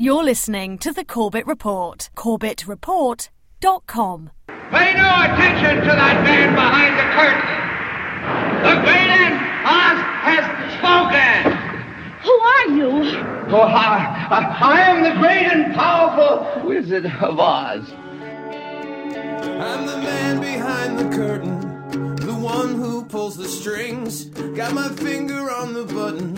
You're listening to the Corbett Report. CorbettReport.com. Pay no attention to that man behind the curtain. The great and Oz has spoken. Who are you? Oh, I, I, I am the great and powerful Wizard of Oz. I'm the man behind the curtain, the one who pulls the strings. Got my finger on the button,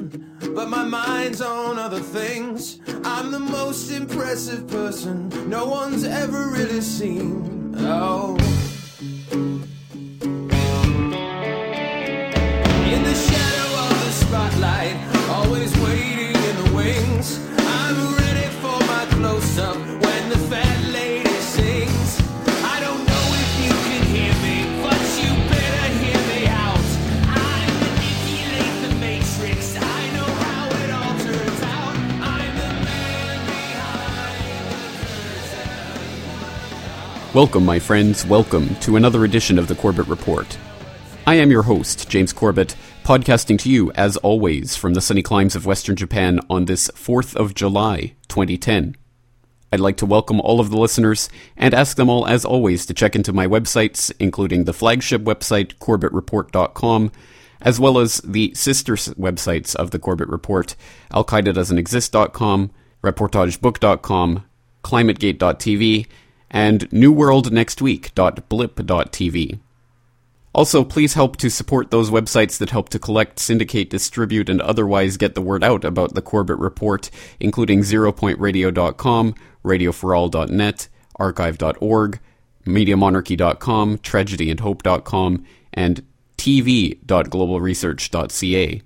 but my mind's on other things. I'm the most impressive person no one's ever really seen. Oh. In the shadow of the spotlight, always waiting in the wings. I'm ready for my close up when the Welcome, my friends. Welcome to another edition of the Corbett Report. I am your host, James Corbett, podcasting to you, as always, from the sunny climes of Western Japan on this 4th of July, 2010. I'd like to welcome all of the listeners and ask them all, as always, to check into my websites, including the flagship website, corbettreport.com, as well as the sister websites of the Corbett Report, Al Qaeda Doesn't reportagebook.com, climategate.tv, and newworldnextweek.blip.tv. Also, please help to support those websites that help to collect, syndicate, distribute, and otherwise get the word out about the Corbett Report, including ZeroPointRadio.com, RadioForAll.net, Archive.org, MediaMonarchy.com, TragedyAndHope.com, and TV.globalresearch.ca.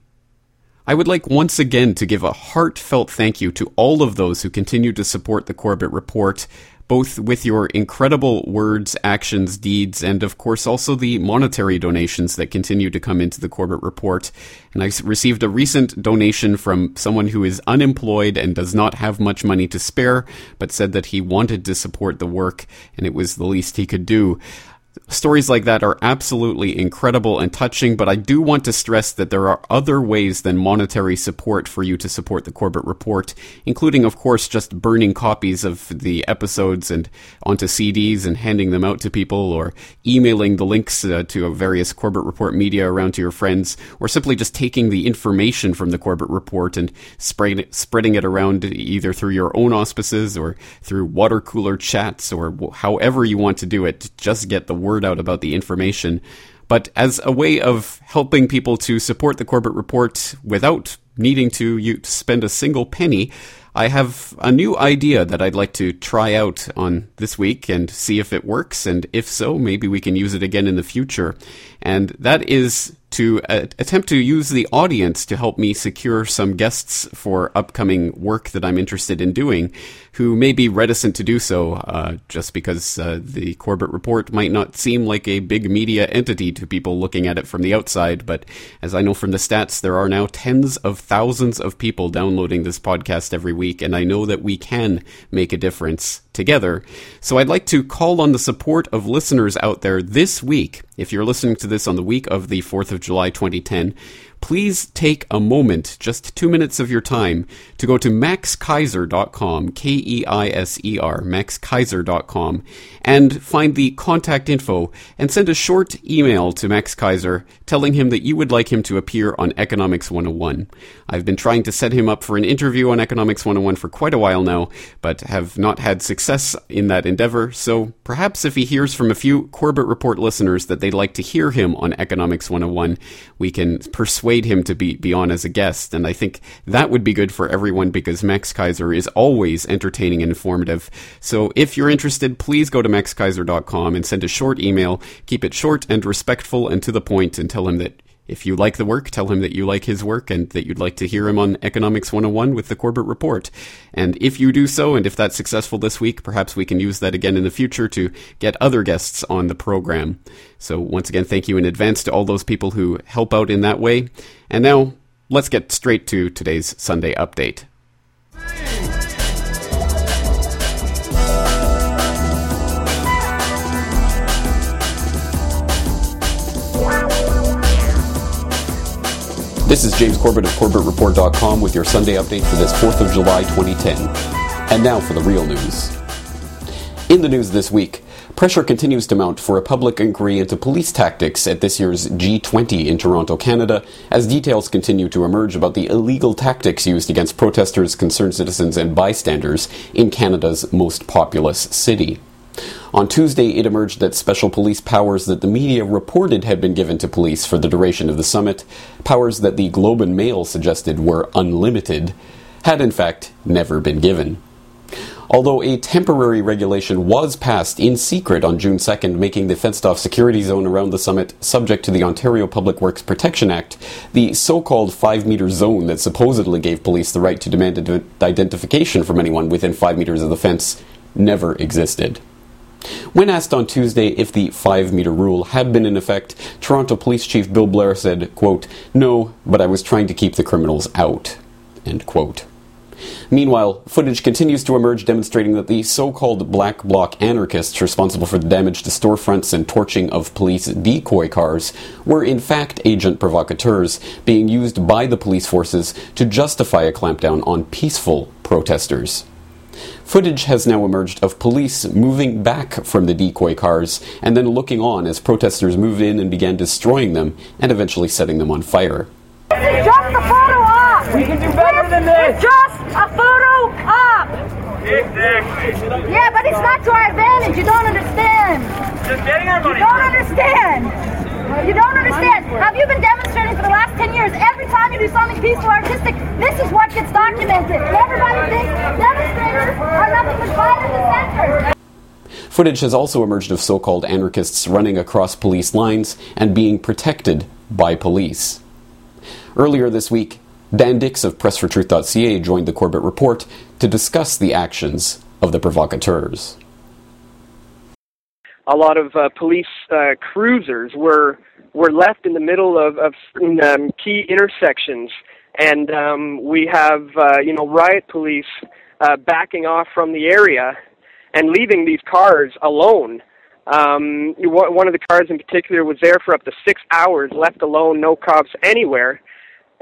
I would like once again to give a heartfelt thank you to all of those who continue to support the Corbett Report, both with your incredible words, actions, deeds, and of course also the monetary donations that continue to come into the Corbett Report. And I received a recent donation from someone who is unemployed and does not have much money to spare, but said that he wanted to support the work and it was the least he could do. Stories like that are absolutely incredible and touching, but I do want to stress that there are other ways than monetary support for you to support the Corbett Report, including, of course, just burning copies of the episodes and onto CDs and handing them out to people, or emailing the links uh, to various Corbett Report media around to your friends, or simply just taking the information from the Corbett Report and spreading it, spreading it around either through your own auspices or through water cooler chats or however you want to do it. Just get the word out about the information. But as a way of helping people to support the Corbett Report without needing to you spend a single penny, I have a new idea that I'd like to try out on this week and see if it works. And if so, maybe we can use it again in the future. And that is to uh, attempt to use the audience to help me secure some guests for upcoming work that I'm interested in doing who may be reticent to do so uh, just because uh, the Corbett Report might not seem like a big media entity to people looking at it from the outside. But as I know from the stats, there are now tens of thousands of people downloading this podcast every week, and I know that we can make a difference together. So I'd like to call on the support of listeners out there this week. If you're listening to this on the week of the 4th of July 2010, please take a moment, just two minutes of your time, to go to maxkeiser.com, K E I S E R, maxkeiser.com, and find the contact info and send a short email to Max Keiser telling him that you would like him to appear on Economics 101. I've been trying to set him up for an interview on Economics 101 for quite a while now, but have not had success in that endeavor, so perhaps if he hears from a few Corbett Report listeners that they'd like to hear him on Economics 101, we can persuade him to be, be on as a guest, and I think that would be good for everyone because Max Keiser is always entertaining and informative. So if you're interested, please go to maxkeiser.com and send a short email. Keep it short and respectful and to the point and tell him that if you like the work, tell him that you like his work and that you'd like to hear him on Economics 101 with the Corbett Report. And if you do so, and if that's successful this week, perhaps we can use that again in the future to get other guests on the program. So once again, thank you in advance to all those people who help out in that way. And now, let's get straight to today's Sunday update. This is James Corbett of CorbettReport.com with your Sunday update for this 4th of July 2010. And now for the real news. In the news this week, pressure continues to mount for a public inquiry into police tactics at this year's G20 in Toronto, Canada, as details continue to emerge about the illegal tactics used against protesters, concerned citizens, and bystanders in Canada's most populous city. On Tuesday, it emerged that special police powers that the media reported had been given to police for the duration of the summit, powers that the Globe and Mail suggested were unlimited, had in fact never been given. Although a temporary regulation was passed in secret on June 2nd, making the fenced off security zone around the summit subject to the Ontario Public Works Protection Act, the so called 5 metre zone that supposedly gave police the right to demand identification from anyone within 5 metres of the fence never existed. When asked on Tuesday if the 5 metre rule had been in effect, Toronto Police Chief Bill Blair said, quote, No, but I was trying to keep the criminals out. End quote. Meanwhile, footage continues to emerge demonstrating that the so called black bloc anarchists responsible for the damage to storefronts and torching of police decoy cars were in fact agent provocateurs being used by the police forces to justify a clampdown on peaceful protesters. Footage has now emerged of police moving back from the decoy cars and then looking on as protesters moved in and began destroying them and eventually setting them on fire. Just a photo op! We can do better than this! Just a photo op! Exactly. Yeah, but it's not to our advantage. You don't understand. Just getting our money. You don't understand. You don't understand. Have you been demonstrating for the last 10 years? Every time you do something peaceful, artistic, this is what gets documented. And everybody thinks demonstrators are nothing but violent dissenters. Footage has also emerged of so called anarchists running across police lines and being protected by police. Earlier this week, Dan Dicks of PressForTruth.ca joined the Corbett Report to discuss the actions of the provocateurs. a lot of uh, police uh, cruisers were were left in the middle of, of um, key intersections, and um, we have uh, you know riot police uh, backing off from the area and leaving these cars alone. Um, one of the cars in particular was there for up to six hours, left alone, no cops anywhere.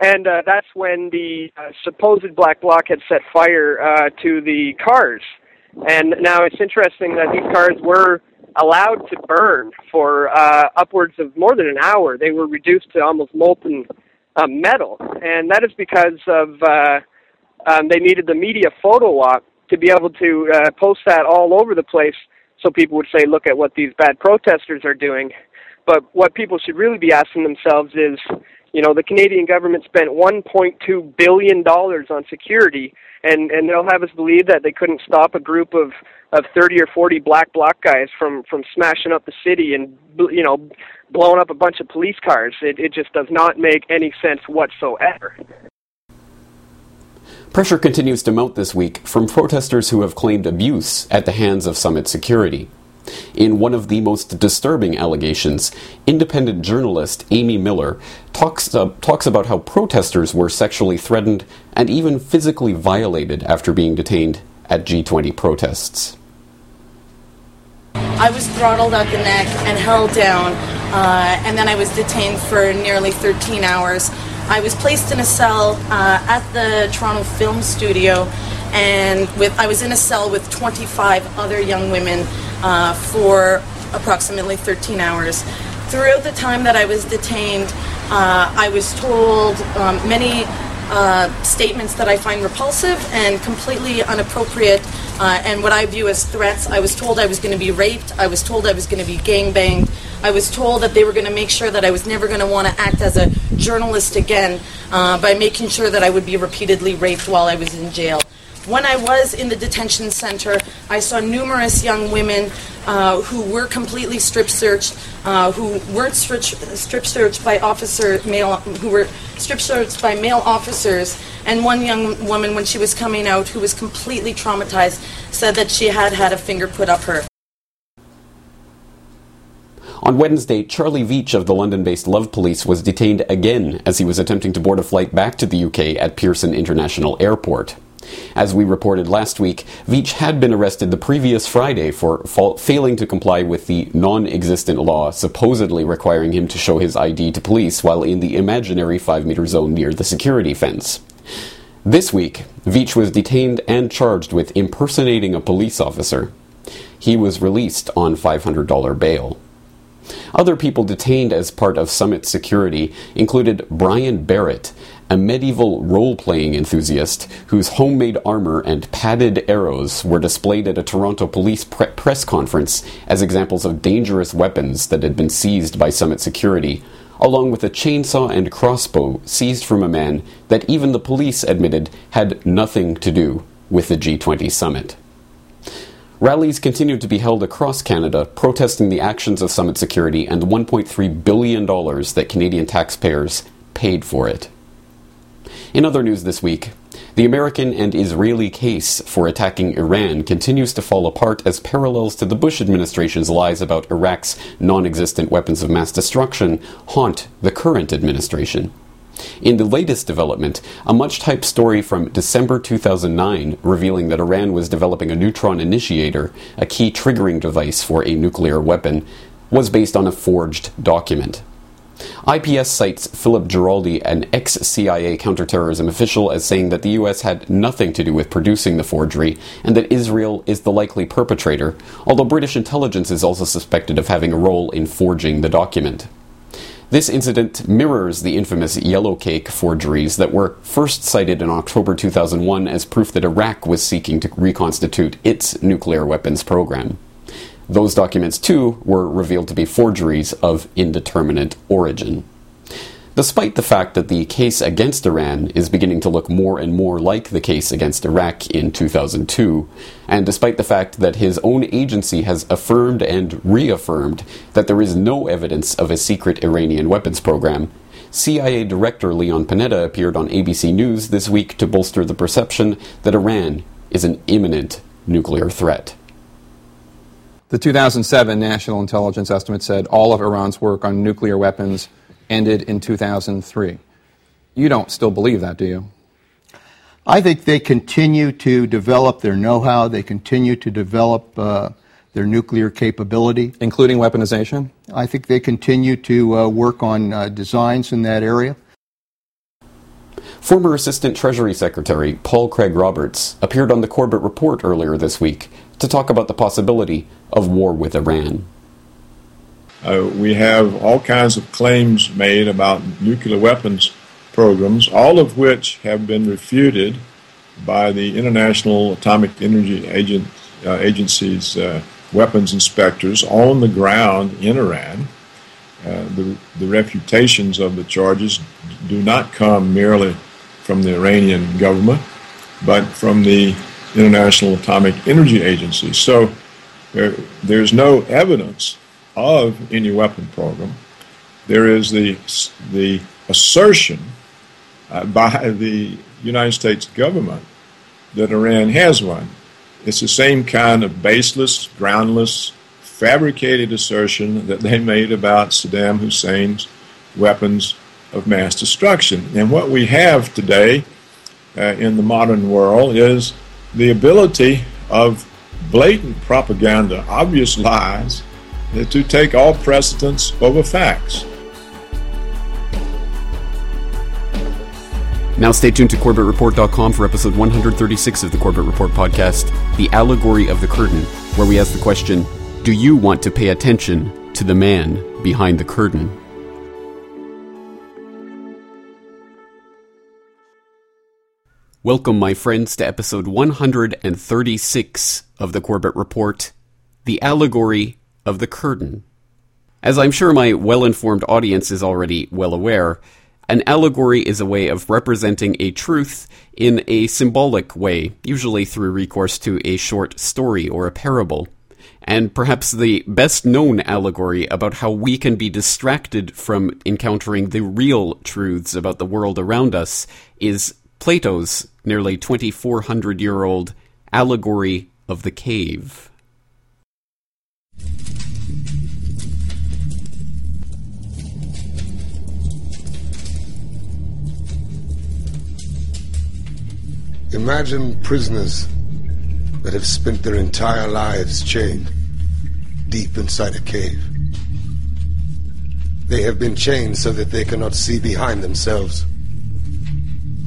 And uh, that's when the uh, supposed black bloc had set fire uh, to the cars. And now it's interesting that these cars were allowed to burn for uh, upwards of more than an hour. They were reduced to almost molten uh, metal, and that is because of uh, um, they needed the media photo op to be able to uh, post that all over the place, so people would say, "Look at what these bad protesters are doing." But what people should really be asking themselves is, you know, the Canadian government spent 1.2 billion dollars on security, and and they'll have us believe that they couldn't stop a group of of 30 or 40 black bloc guys from from smashing up the city and you know blowing up a bunch of police cars. It it just does not make any sense whatsoever. Pressure continues to mount this week from protesters who have claimed abuse at the hands of Summit security. In one of the most disturbing allegations, independent journalist Amy Miller talks, uh, talks about how protesters were sexually threatened and even physically violated after being detained at G20 protests. I was throttled at the neck and held down, uh, and then I was detained for nearly 13 hours. I was placed in a cell uh, at the Toronto Film Studio, and with I was in a cell with 25 other young women uh, for approximately 13 hours. Throughout the time that I was detained, uh, I was told um, many uh, statements that I find repulsive and completely inappropriate, uh, and what I view as threats. I was told I was going to be raped. I was told I was going to be gangbanged. I was told that they were going to make sure that I was never going to want to act as a journalist again uh, by making sure that I would be repeatedly raped while I was in jail. When I was in the detention center, I saw numerous young women uh, who were completely strip searched, uh, who weren't strip, strip searched by officer male, who were strip searched by male officers. And one young woman, when she was coming out, who was completely traumatized, said that she had had a finger put up her. On Wednesday, Charlie Veitch of the London based Love Police was detained again as he was attempting to board a flight back to the UK at Pearson International Airport. As we reported last week, Veitch had been arrested the previous Friday for fa- failing to comply with the non existent law supposedly requiring him to show his ID to police while in the imaginary 5 meter zone near the security fence. This week, Veitch was detained and charged with impersonating a police officer. He was released on $500 bail. Other people detained as part of Summit security included Brian Barrett, a medieval role playing enthusiast whose homemade armor and padded arrows were displayed at a Toronto police pre- press conference as examples of dangerous weapons that had been seized by Summit security, along with a chainsaw and crossbow seized from a man that even the police admitted had nothing to do with the G20 summit. Rallies continued to be held across Canada protesting the actions of Summit Security and the $1.3 billion that Canadian taxpayers paid for it. In other news this week, the American and Israeli case for attacking Iran continues to fall apart as parallels to the Bush administration's lies about Iraq's non existent weapons of mass destruction haunt the current administration. In the latest development, a much typed story from December 2009 revealing that Iran was developing a neutron initiator, a key triggering device for a nuclear weapon, was based on a forged document. IPS cites Philip Giraldi, an ex CIA counterterrorism official, as saying that the US had nothing to do with producing the forgery and that Israel is the likely perpetrator, although British intelligence is also suspected of having a role in forging the document. This incident mirrors the infamous Yellow Cake forgeries that were first cited in October 2001 as proof that Iraq was seeking to reconstitute its nuclear weapons program. Those documents, too, were revealed to be forgeries of indeterminate origin. Despite the fact that the case against Iran is beginning to look more and more like the case against Iraq in 2002, and despite the fact that his own agency has affirmed and reaffirmed that there is no evidence of a secret Iranian weapons program, CIA Director Leon Panetta appeared on ABC News this week to bolster the perception that Iran is an imminent nuclear threat. The 2007 National Intelligence Estimate said all of Iran's work on nuclear weapons ended in 2003. You don't still believe that, do you? I think they continue to develop their know how, they continue to develop uh, their nuclear capability. Including weaponization? I think they continue to uh, work on uh, designs in that area. Former Assistant Treasury Secretary Paul Craig Roberts appeared on the Corbett Report earlier this week to talk about the possibility of war with Iran. Uh, we have all kinds of claims made about nuclear weapons programs, all of which have been refuted by the International Atomic Energy Agent, uh, Agency's uh, weapons inspectors on the ground in Iran. Uh, the, the refutations of the charges do not come merely from the Iranian government, but from the International Atomic Energy Agency. So there, there's no evidence of any weapon program. There is the, the assertion uh, by the United States government that Iran has one. It's the same kind of baseless, groundless, fabricated assertion that they made about Saddam Hussein's weapons of mass destruction. And what we have today uh, in the modern world is the ability of blatant propaganda, obvious lies, to take all precedence over facts. Now stay tuned to CorbettReport.com for episode 136 of the Corbett Report podcast, The Allegory of the Curtain, where we ask the question Do you want to pay attention to the man behind the curtain? Welcome, my friends, to episode 136 of the Corbett Report, The Allegory of the Curtain. As I'm sure my well informed audience is already well aware, an allegory is a way of representing a truth in a symbolic way, usually through recourse to a short story or a parable. And perhaps the best known allegory about how we can be distracted from encountering the real truths about the world around us is Plato's nearly 2400 year old allegory of the cave. Imagine prisoners that have spent their entire lives chained deep inside a cave. They have been chained so that they cannot see behind themselves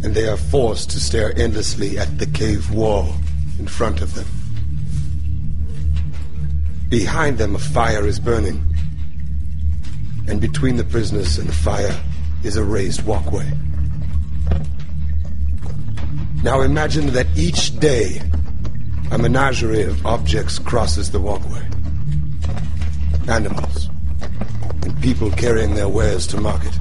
and they are forced to stare endlessly at the cave wall in front of them. Behind them, a fire is burning, and between the prisoners and the fire is a raised walkway. Now imagine that each day, a menagerie of objects crosses the walkway. Animals, and people carrying their wares to market.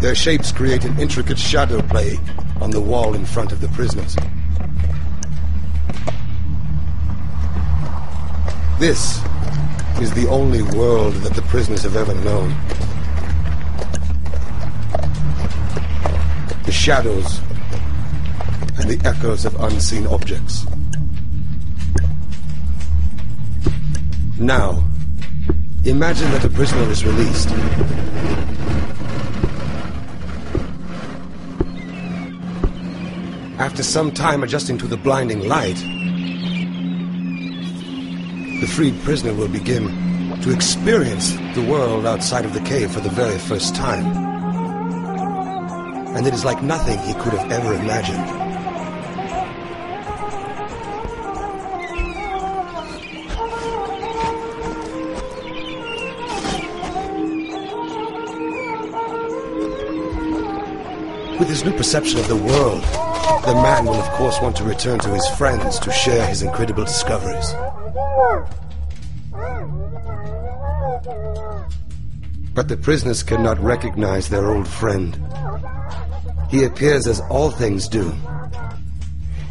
Their shapes create an intricate shadow play on the wall in front of the prisoners. This is the only world that the prisoners have ever known. The shadows and the echoes of unseen objects. Now, imagine that a prisoner is released. After some time adjusting to the blinding light, the freed prisoner will begin to experience the world outside of the cave for the very first time. And it is like nothing he could have ever imagined. With his new perception of the world, the man will of course want to return to his friends to share his incredible discoveries. But the prisoners cannot recognize their old friend. He appears as all things do.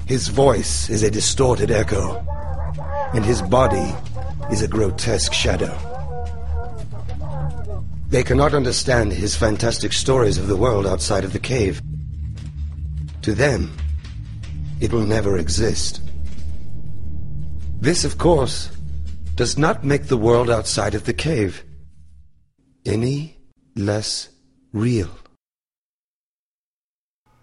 His voice is a distorted echo, and his body is a grotesque shadow. They cannot understand his fantastic stories of the world outside of the cave. To them, it will never exist. This, of course, does not make the world outside of the cave any less real.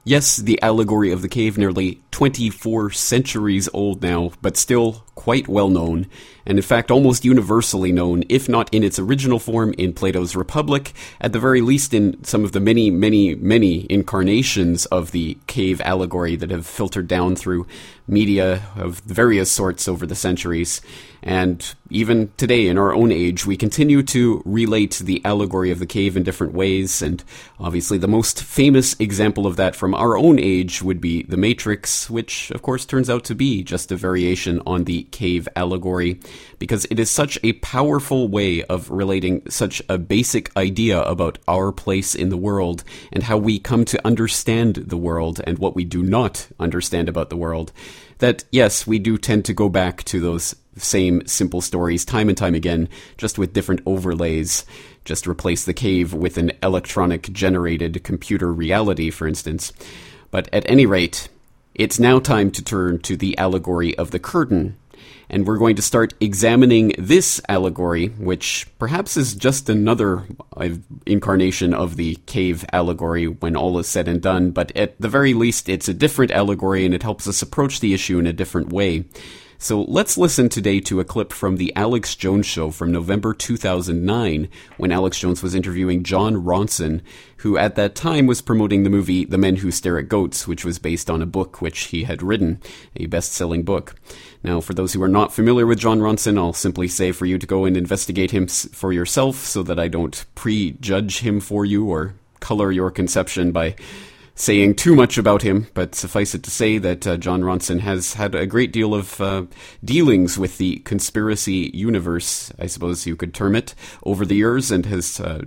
Yes, the allegory of the cave, nearly 24 centuries old now, but still quite well known, and in fact almost universally known, if not in its original form in Plato's Republic, at the very least in some of the many, many, many incarnations of the cave allegory that have filtered down through media of various sorts over the centuries. And even today, in our own age, we continue to relate the allegory of the cave in different ways. And obviously, the most famous example of that from our own age would be The Matrix, which, of course, turns out to be just a variation on the cave allegory, because it is such a powerful way of relating such a basic idea about our place in the world and how we come to understand the world and what we do not understand about the world that yes, we do tend to go back to those same simple stories time and time again, just with different overlays. Just replace the cave with an electronic generated computer reality, for instance. But at any rate, it's now time to turn to the allegory of the curtain. And we're going to start examining this allegory, which perhaps is just another uh, incarnation of the cave allegory when all is said and done, but at the very least, it's a different allegory and it helps us approach the issue in a different way. So let's listen today to a clip from the Alex Jones show from November 2009 when Alex Jones was interviewing Jon Ronson, who at that time was promoting the movie The Men Who Stare at Goats, which was based on a book which he had written, a best selling book. Now, for those who are not familiar with Jon Ronson, I'll simply say for you to go and investigate him for yourself so that I don't prejudge him for you or color your conception by saying too much about him, but suffice it to say that uh, Jon Ronson has had a great deal of uh, dealings with the conspiracy universe, I suppose you could term it, over the years, and has uh,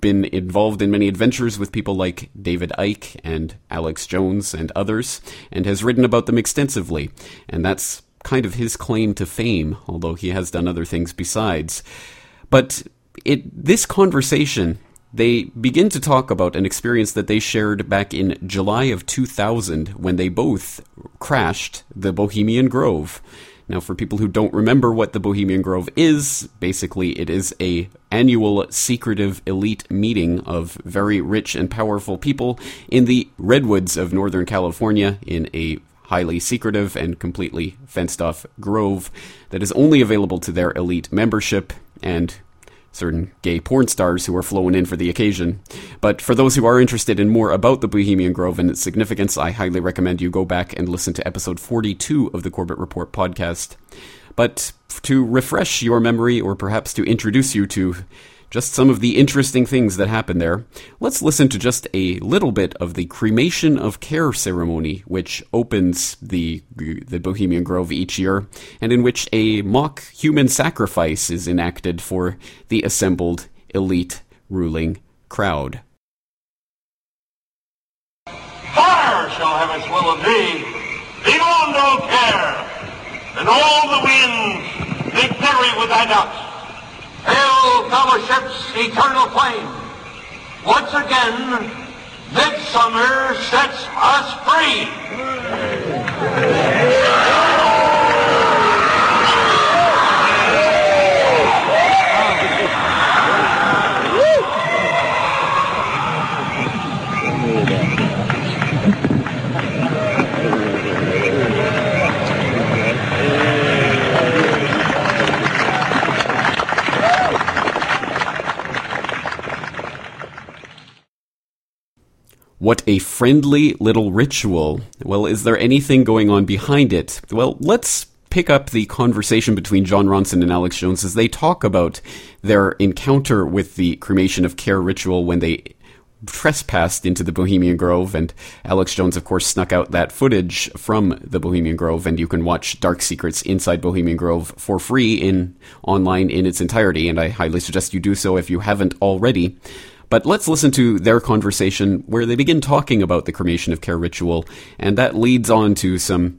been involved in many adventures with people like David Icke and Alex Jones and others, and has written about them extensively. And that's kind of his claim to fame, although he has done other things besides. But it this conversation they begin to talk about an experience that they shared back in July of 2000 when they both crashed the Bohemian Grove. Now, for people who don't remember what the Bohemian Grove is, basically it is a annual secretive elite meeting of very rich and powerful people in the redwoods of Northern California in a highly secretive and completely fenced off grove that is only available to their elite membership and certain gay porn stars who are flown in for the occasion. But for those who are interested in more about the Bohemian Grove and its significance, I highly recommend you go back and listen to episode 42 of the Corbett Report podcast. But to refresh your memory, or perhaps to introduce you to just some of the interesting things that happen there, let's listen to just a little bit of the cremation of care ceremony, which opens the the Bohemian Grove each year, and in which a mock human sacrifice is enacted for the assembled elite ruling crowd. Fire shall have its will of thee, beyond all care, and all the winds they carry with thy ducks. Hail, fellowship's eternal flame. Once again, midsummer sets us free. What a friendly little ritual. Well, is there anything going on behind it? Well, let's pick up the conversation between Jon Ronson and Alex Jones as they talk about their encounter with the cremation of care ritual when they trespassed into the Bohemian Grove, and Alex Jones, of course, snuck out that footage from the Bohemian Grove, and you can watch Dark Secrets inside Bohemian Grove for free in online in its entirety, and I highly suggest you do so if you haven't already. But let's listen to their conversation where they begin talking about the cremation of care ritual, and that leads on to some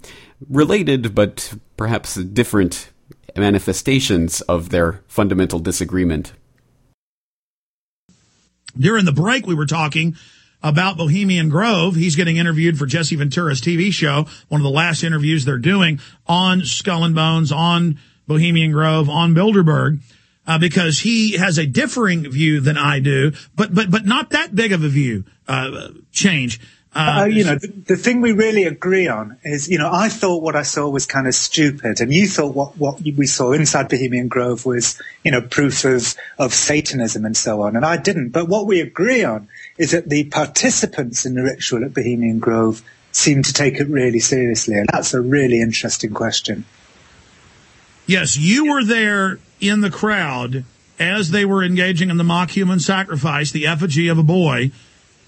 related but perhaps different manifestations of their fundamental disagreement. During the break, we were talking about Bohemian Grove. He's getting interviewed for Jesse Ventura's TV show, one of the last interviews they're doing on Skull and Bones, on Bohemian Grove, on Bilderberg. Uh, because he has a differing view than I do, but but but not that big of a view uh, change. Uh, you know, the, the, thing we really agree on is, you know, I thought what I saw was kind of stupid, and you thought what, what we saw inside Bohemian Grove was, you know, proof of, of Satanism and so on, and I didn't. But what we agree on is that the participants in the ritual at Bohemian Grove seem to take it really seriously, and that's a really interesting question. Yes, you were there in the crowd as they were engaging in the mock human sacrifice, the effigy of a boy.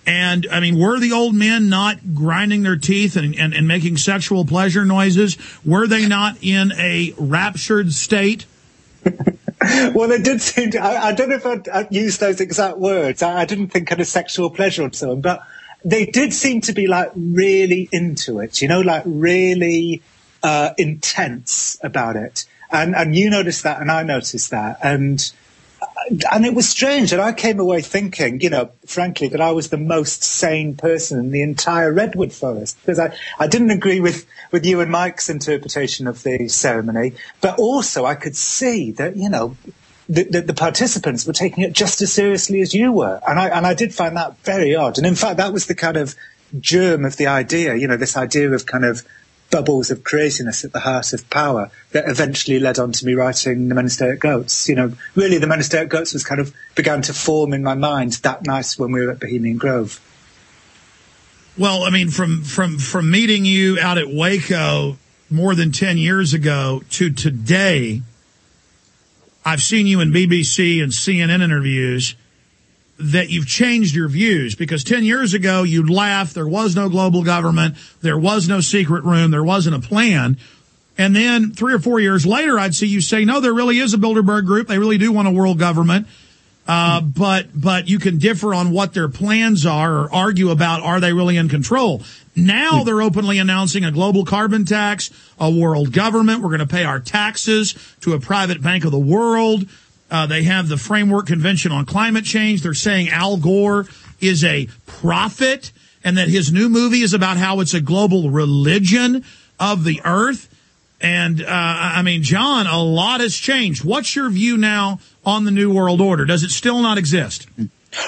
And I mean, were the old men not grinding their teeth and, and, and making sexual pleasure noises? Were they not in a raptured state? well, it did seem to, I, I don't know if I'd, I'd use those exact words. I, I, didn't think kind of sexual pleasure or so on, but they did seem to be like really into it, you know, like really uh, intense about it. And, and you noticed that and I noticed that. And, and it was strange. And I came away thinking, you know, frankly, that I was the most sane person in the entire Redwood Forest because I, I didn't agree with, with you and Mike's interpretation of the ceremony, but also I could see that, you know, the, the, the, participants were taking it just as seriously as you were. And I, and I did find that very odd. And in fact, that was the kind of germ of the idea, you know, this idea of kind of bubbles of craziness at the heart of power that eventually led on to me writing the Men Who Stare at Goats. You know, really the Men Who Stare at Goats was kind of began to form in my mind that night when we were at Bohemian Grove. Well, I mean, from from from meeting you out at Waco more than ten years ago to today, I've seen you in BBC and CNN interviews that you've changed your views because 10 years ago you'd laugh. There was no global government. There was no secret room. There wasn't a plan. And then three or four years later, I'd see you say, no, there really is a Bilderberg group. They really do want a world government. Uh, but, but you can differ on what their plans are or argue about are they really in control. Now they're openly announcing a global carbon tax, a world government. We're going to pay our taxes to a private bank of the world. Uh, they have the Framework Convention on Climate Change. They're saying Al Gore is a prophet and that his new movie is about how it's a global religion of the earth. And, uh, I mean, John, a lot has changed. What's your view now on the New World Order? Does it still not exist?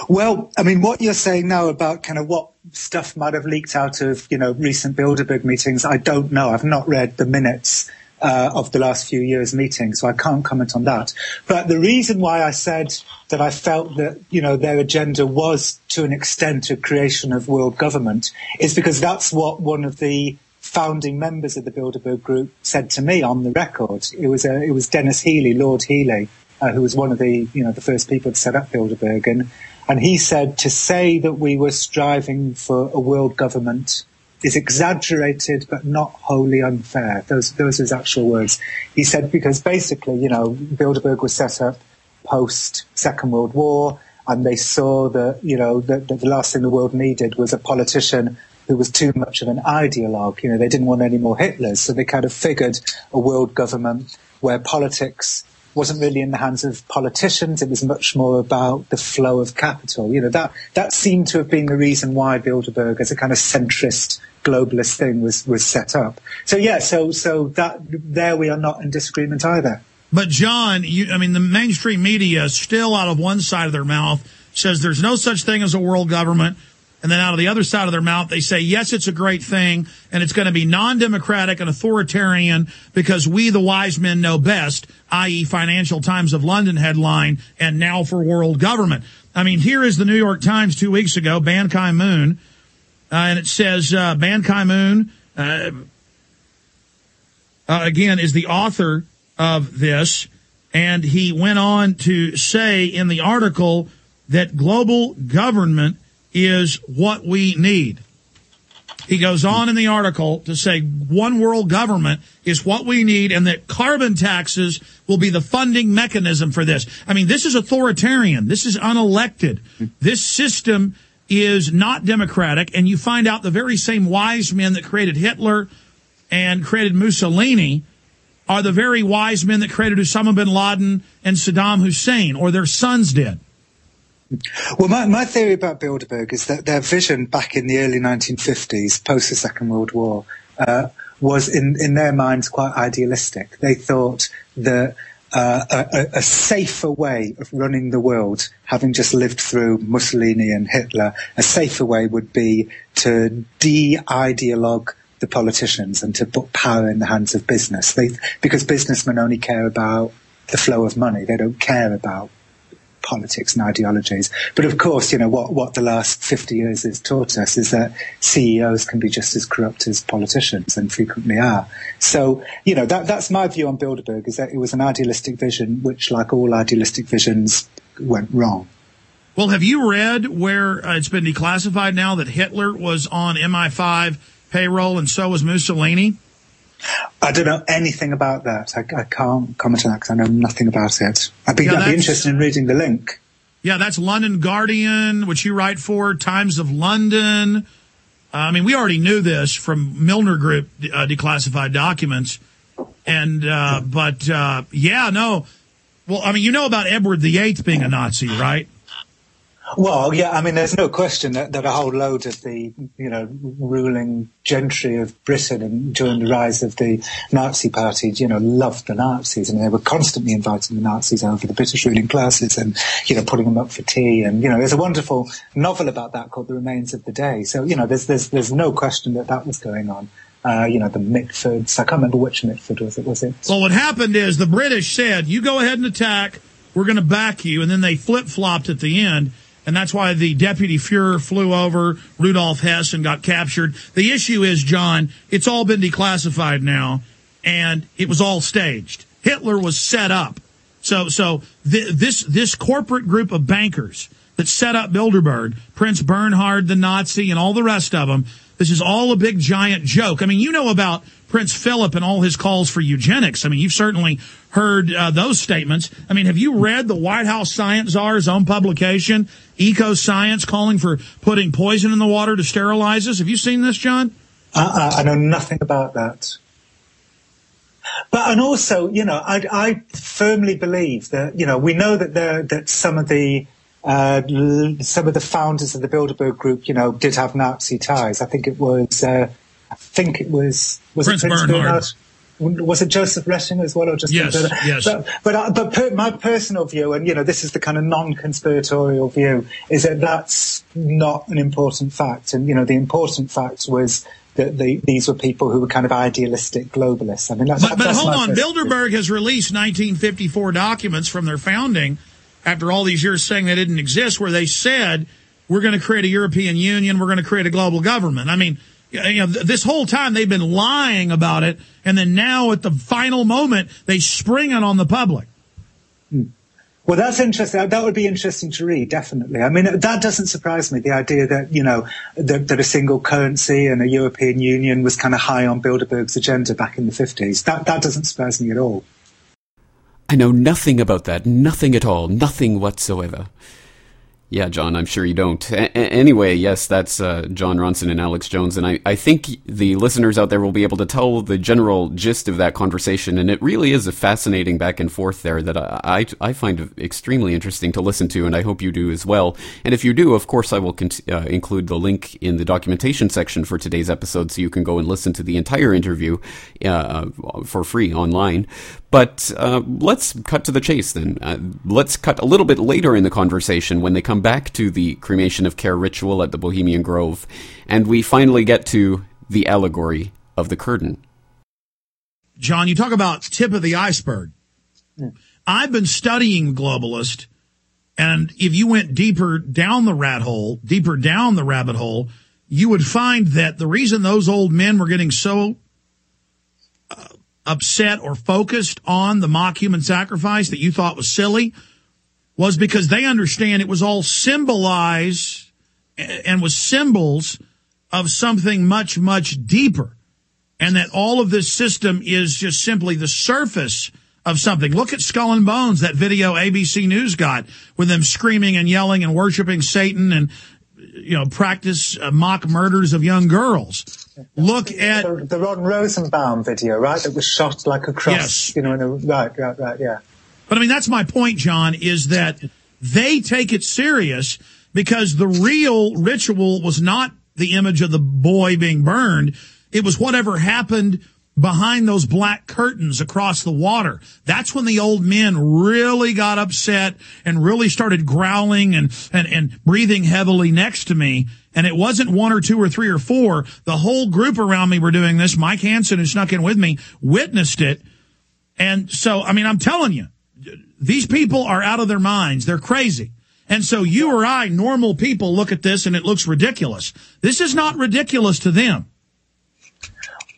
Well, I mean, what you're saying now about kind of what stuff might have leaked out of, you know, recent Bilderberg meetings, I don't know. I've not read the minutes uh, of the last few years' meetings, so I can't comment on that. But the reason why I said that I felt that you know their agenda was to an extent a creation of world government is because that's what one of the founding members of the Bilderberg Group said to me on the record. It was uh, it was Denis Healey, Lord Healey, uh, who was one of the you know the first people to set up Bilderberg, and and he said to say that we were striving for a world government is exaggerated but not wholly unfair. Those those are his actual words. He said because basically, you know, Bilderberg was set up post Second World War, and they saw that you know that, that the last thing the world needed was a politician who was too much of an ideologue. You know, they didn't want any more Hitlers, so they kind of figured a world government where politics wasn't really in the hands of politicians. It was much more about the flow of capital. You know, that, that seemed to have been the reason why Bilderberg as a kind of centrist globalist thing was, was set up. So yeah, so, so that, there we are not in disagreement either. But John, you, I mean, the mainstream media still out of one side of their mouth says there's no such thing as a world government. And then out of the other side of their mouth, they say, yes, it's a great thing and it's going to be non-democratic and authoritarian because we, the wise men, know best, i.e. Financial Times of London headline and now for world government. I mean, here is the New York Times two weeks ago, Ban Ki-moon, and it says, uh, Ban Ki-moon, uh, uh, again, is the author of this. And he went on to say in the article that global government is what we need. He goes on in the article to say one world government is what we need and that carbon taxes will be the funding mechanism for this. I mean, this is authoritarian. This is unelected. This system is not democratic. And you find out the very same wise men that created Hitler and created Mussolini are the very wise men that created Osama bin Laden and Saddam Hussein, or their sons did. Well, my, my theory about Bilderberg is that their vision back in the early 1950s, post the Second World War, uh, was in, in their minds quite idealistic. They thought that a, a, safer way of running the world, having just lived through Mussolini and Hitler, a safer way would be to de-ideologue the politicians and to put power in the hands of business. They, because businessmen only care about the flow of money. They don't care about politics and ideologies. But of course, you know, what, what the last 50 years has taught us is that CEOs can be just as corrupt as politicians and frequently are. So, you know, that, that's my view on Bilderberg is that it was an idealistic vision, which like all idealistic visions went wrong. Well, have you read where uh, it's been declassified now that Hitler was on MI5 payroll and so was Mussolini? I don't know anything about that. I, I can't comment on that because I know nothing about it. I'd be, yeah, I'd be interested in reading the link. Yeah, that's London Guardian, which you write for, Times of London. Uh, I mean, we already knew this from Milner Group uh, declassified documents. And, uh, but, uh, yeah, no. Well, I mean, you know about Edward VIII being a Nazi, right? Well, yeah, I mean, there's no question that, that a whole load of the, you know, ruling gentry of Britain and during the rise of the Nazi Party, you know, loved the Nazis. I mean, they were constantly inviting the Nazis over the British ruling classes and, you know, putting them up for tea. And, you know, there's a wonderful novel about that called The Remains of the Day. So, you know, there's, there's, there's no question that that was going on. Uh, you know, the Mitfords. I can't remember which Mitford was it. Was it? Well, what happened is the British said, you go ahead and attack. We're going to back you. And then they flip flopped at the end and that's why the deputy Fuhrer flew over Rudolf Hess and got captured. The issue is, John, it's all been declassified now, and it was all staged. Hitler was set up. So, so th- this this corporate group of bankers that set up Bilderberg, Prince Bernhard, the Nazi, and all the rest of them. This is all a big giant joke. I mean, you know about Prince Philip and all his calls for eugenics. I mean, you've certainly heard uh, those statements. I mean, have you read the White House Science Czar's own publication, Eco Science, calling for putting poison in the water to sterilize us? Have you seen this, John? Uh, I know nothing about that. But and also, you know, I, I firmly believe that you know we know that there that some of the uh, some of the founders of the Bilderberg Group, you know, did have Nazi ties. I think it was, uh, I think it was, was Prince, it Prince Bernhard. Bernhard? Was it Joseph Retinger as well, or just yes, yes. But but, uh, but per, my personal view, and you know, this is the kind of non-conspiratorial view, is that that's not an important fact. And you know, the important fact was that the, these were people who were kind of idealistic globalists. I mean, that's, But, but that's hold on, Bilderberg has released 1954 documents from their founding after all these years saying they didn't exist, where they said, we're going to create a European Union, we're going to create a global government. I mean, you know, this whole time they've been lying about it, and then now at the final moment, they spring it on the public. Hmm. Well, that's interesting. That would be interesting to read, definitely. I mean, that doesn't surprise me. The idea that, you know, that, that a single currency and a European Union was kind of high on Bilderberg's agenda back in the 50s. That, that doesn't surprise me at all. I know nothing about that. Nothing at all. Nothing whatsoever. Yeah, Jon, I'm sure you don't. A- anyway, yes, that's uh, Jon Ronson and Alex Jones, and I, I think the listeners out there will be able to tell the general gist of that conversation, and it really is a fascinating back and forth there that I, I, I find extremely interesting to listen to, and I hope you do as well. And if you do, of course, I will uh, include the link in the documentation section for today's episode, so you can go and listen to the entire interview uh, for free online. But uh, let's cut to the chase then. Uh, let's cut a little bit later in the conversation when they come back to the cremation of care ritual at the Bohemian Grove, and we finally get to the allegory of the curtain. Jon, you talk about tip of the iceberg. I've been studying globalist, and if you went deeper down the rat hole, deeper down the rabbit hole, you would find that the reason those old men were getting so uh, upset or focused on the mock human sacrifice that you thought was silly was because they understand it was all symbolized and was symbols of something much, much deeper and that all of this system is just simply the surface of something. Look at Skull and Bones, that video ABC News got with them screaming and yelling and worshiping Satan and, you know, practice uh, mock murders of young girls. Look at the, the Ron Rosenbaum video, right? That was shot like a cross. Yes. You know, in a, right, right, right, yeah. But I mean, that's my point, Jon, is that they take it serious because the real ritual was not the image of the boy being burned. It was whatever happened behind those black curtains across the water. That's when the old men really got upset and really started growling and, and, and breathing heavily next to me. And it wasn't one or two or three or four. The whole group around me were doing this. Mike Hanson, who snuck in with me, witnessed it. And so, I mean, I'm telling you, these people are out of their minds. They're crazy. And so you or I, normal people, look at this and it looks ridiculous. This is not ridiculous to them.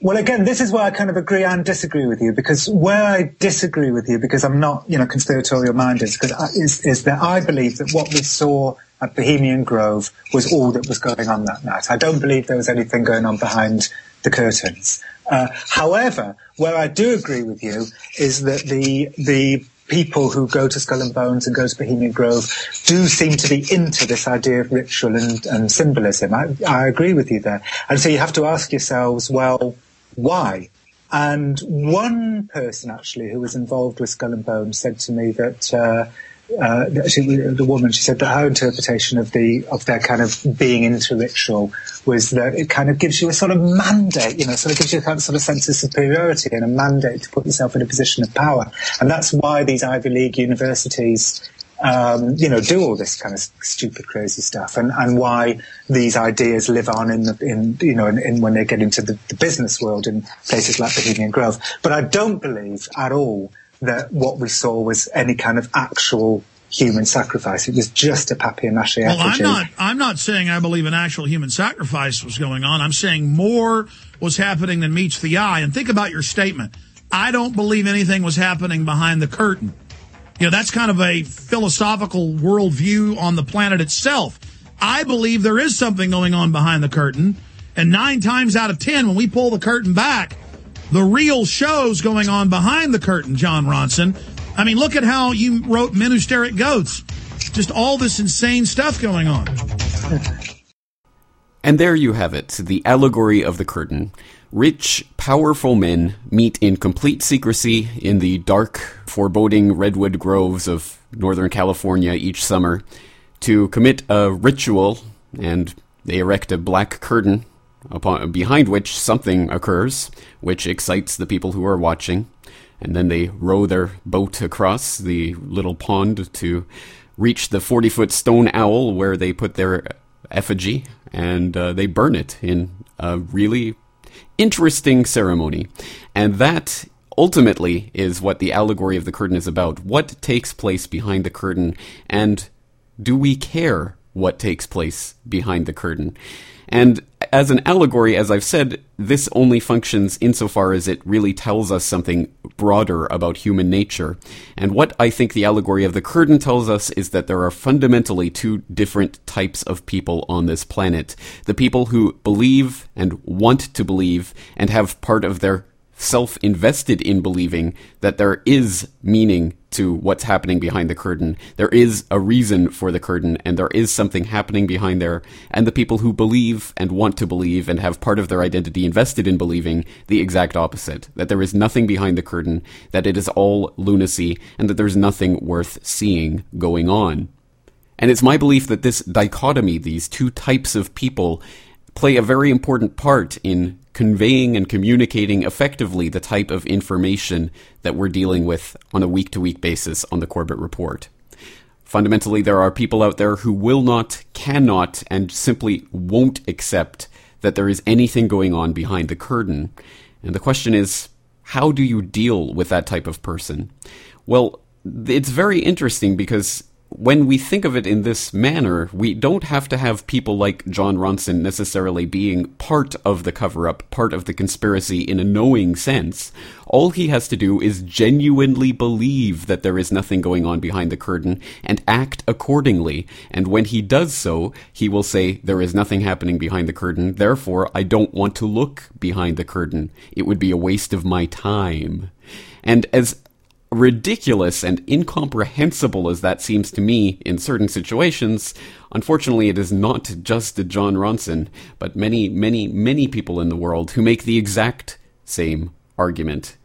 Well, again, this is where I kind of agree and disagree with you because where I disagree with you, because I'm not, you know, conspiratorial minded, because I, is, is that I believe that what we saw at Bohemian Grove was all that was going on that night. I don't believe there was anything going on behind the curtains. Uh, however, where I do agree with you is that the the people who go to Skull and Bones and go to Bohemian Grove do seem to be into this idea of ritual and, and symbolism. I, I agree with you there. And so you have to ask yourselves, well, why? And one person actually who was involved with Skull and Bones said to me that, uh, uh, she, the woman, she said that her interpretation of the of their kind of being into ritual was that it kind of gives you a sort of mandate, you know, sort of gives you a kind of sort of sense of superiority and a mandate to put yourself in a position of power, and that's why these Ivy League universities um, you know, do all this kind of stupid, crazy stuff, and, and why these ideas live on in the, in you know, in, in when they get into the, the business world in places like Bohemian Grove. But I don't believe at all that what we saw was any kind of actual human sacrifice. It was just a papier-mâché Well, I'm not. I'm not saying I believe an actual human sacrifice was going on. I'm saying more was happening than meets the eye. And think about your statement. I don't believe anything was happening behind the curtain. You know, that's kind of a philosophical worldview on the planet itself. I believe there is something going on behind the curtain. And nine times out of ten, when we pull the curtain back, the real show's going on behind the curtain, Jon Ronson. I mean, look at how you wrote Men Who Goats. Just all this insane stuff going on. And there you have it, the allegory of the curtain. Rich, powerful men meet in complete secrecy in the dark, foreboding redwood groves of Northern California each summer to commit a ritual, and they erect a black curtain upon, behind which something occurs, which excites the people who are watching. And then they row their boat across the little pond to reach the 40 foot stone owl where they put their effigy and uh, they burn it in a really Interesting ceremony. And that ultimately is what the allegory of the curtain is about. What takes place behind the curtain, and do we care what takes place behind the curtain? And as an allegory, as I've said, this only functions insofar as it really tells us something broader about human nature. And what I think the allegory of the curtain tells us is that there are fundamentally two different types of people on this planet. The people who believe and want to believe and have part of their self invested in believing that there is meaning to what's happening behind the curtain. There is a reason for the curtain, and there is something happening behind there. And the people who believe and want to believe and have part of their identity invested in believing the exact opposite that there is nothing behind the curtain, that it is all lunacy, and that there's nothing worth seeing going on. And it's my belief that this dichotomy, these two types of people, play a very important part in conveying and communicating effectively the type of information that we're dealing with on a week to week basis on the Corbett Report. Fundamentally, there are people out there who will not, cannot, and simply won't accept that there is anything going on behind the curtain. And the question is, how do you deal with that type of person? Well, it's very interesting because when we think of it in this manner, we don't have to have people like Jon Ronson necessarily being part of the cover up, part of the conspiracy in a knowing sense. All he has to do is genuinely believe that there is nothing going on behind the curtain and act accordingly. And when he does so, he will say, There is nothing happening behind the curtain, therefore I don't want to look behind the curtain. It would be a waste of my time. And as ridiculous and incomprehensible as that seems to me in certain situations, unfortunately, it is not just Jon Ronson, but many, many, many people in the world who make the exact same argument.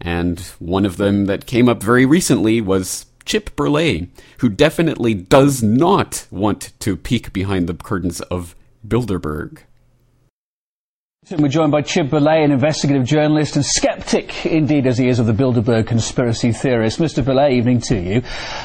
And one of them that came up very recently was Chip Berlet, who definitely does not want to peek behind the curtains of Bilderberg. We're joined by Chip Berlet, an investigative journalist and skeptic, indeed, as he is of the Bilderberg conspiracy theorist. Mr. Berlet, evening to you.